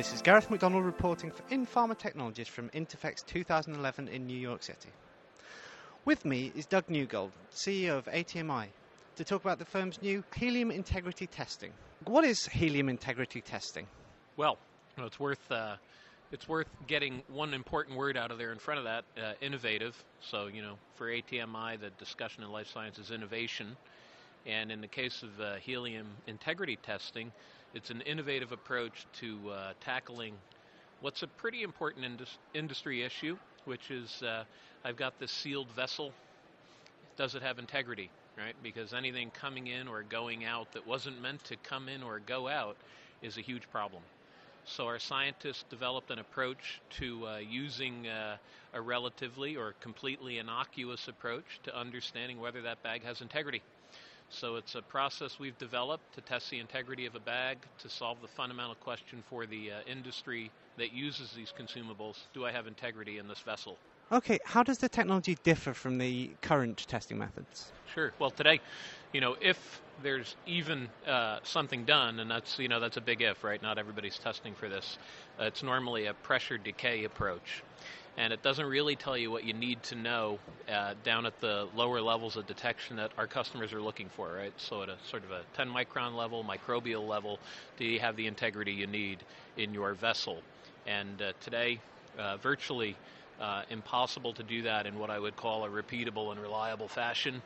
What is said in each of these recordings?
This is Gareth McDonald reporting for InPharma Technologies from Interphex 2011 in New York City. With me is Doug Neugold, CEO of ATMI, to talk about the firm's new helium integrity testing. What is helium integrity testing? Well, it's worth uh, it's worth getting one important word out of there in front of that uh, innovative. So, you know, for ATMI, the discussion in life sciences innovation. And in the case of uh, helium integrity testing, it's an innovative approach to uh, tackling what's a pretty important indus- industry issue, which is uh, I've got this sealed vessel. Does it have integrity? Right? Because anything coming in or going out that wasn't meant to come in or go out is a huge problem. So our scientists developed an approach to uh, using uh, a relatively or completely innocuous approach to understanding whether that bag has integrity. So it's a process we've developed to test the integrity of a bag to solve the fundamental question for the uh, industry that uses these consumables. Do I have integrity in this vessel? Okay, how does the technology differ from the current testing methods? Sure. Well, today, you know, if there's even uh, something done, and that's you know that's a big if, right? Not everybody's testing for this. Uh, it's normally a pressure decay approach, and it doesn't really tell you what you need to know uh, down at the lower levels of detection that our customers are looking for, right? So at a sort of a 10 micron level, microbial level, do you have the integrity you need in your vessel? And uh, today, uh, virtually uh, impossible to do that in what I would call a repeatable and reliable fashion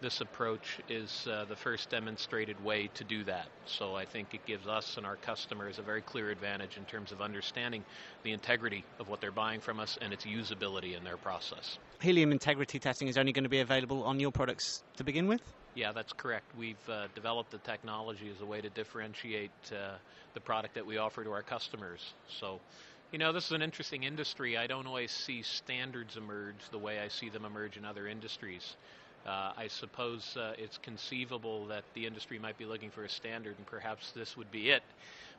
this approach is uh, the first demonstrated way to do that. So I think it gives us and our customers a very clear advantage in terms of understanding the integrity of what they're buying from us and its usability in their process. Helium integrity testing is only going to be available on your products to begin with? Yeah, that's correct. We've uh, developed the technology as a way to differentiate uh, the product that we offer to our customers. So, you know, this is an interesting industry. I don't always see standards emerge the way I see them emerge in other industries. Uh, I suppose uh, it's conceivable that the industry might be looking for a standard, and perhaps this would be it.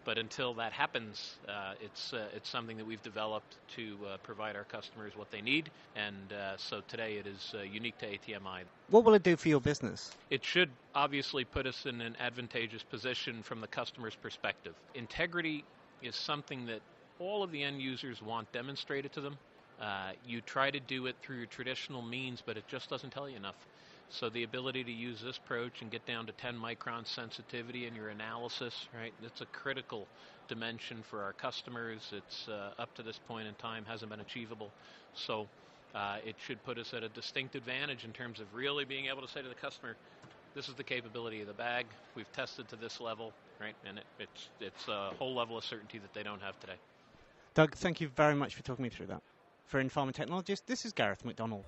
But until that happens, uh, it's uh, it's something that we've developed to uh, provide our customers what they need, and uh, so today it is unique to ATMI. What will it do for your business? It should obviously put us in an advantageous position from the customer's perspective. Integrity is something that all of the end users want demonstrated to them. Uh, you try to do it through traditional means, but it just doesn't tell you enough. So the ability to use this approach and get down to 10 micron sensitivity in your analysis, right? That's a critical dimension for our customers. It's uh, up to this point in time hasn't been achievable. So uh, it should put us at a distinct advantage in terms of really being able to say to the customer, this is the capability of the bag. We've tested to this level, right? And it, it's it's a whole level of certainty that they don't have today. Doug, thank you very much for talking me through that. For InPharma Technologies, this is Gareth McDonald.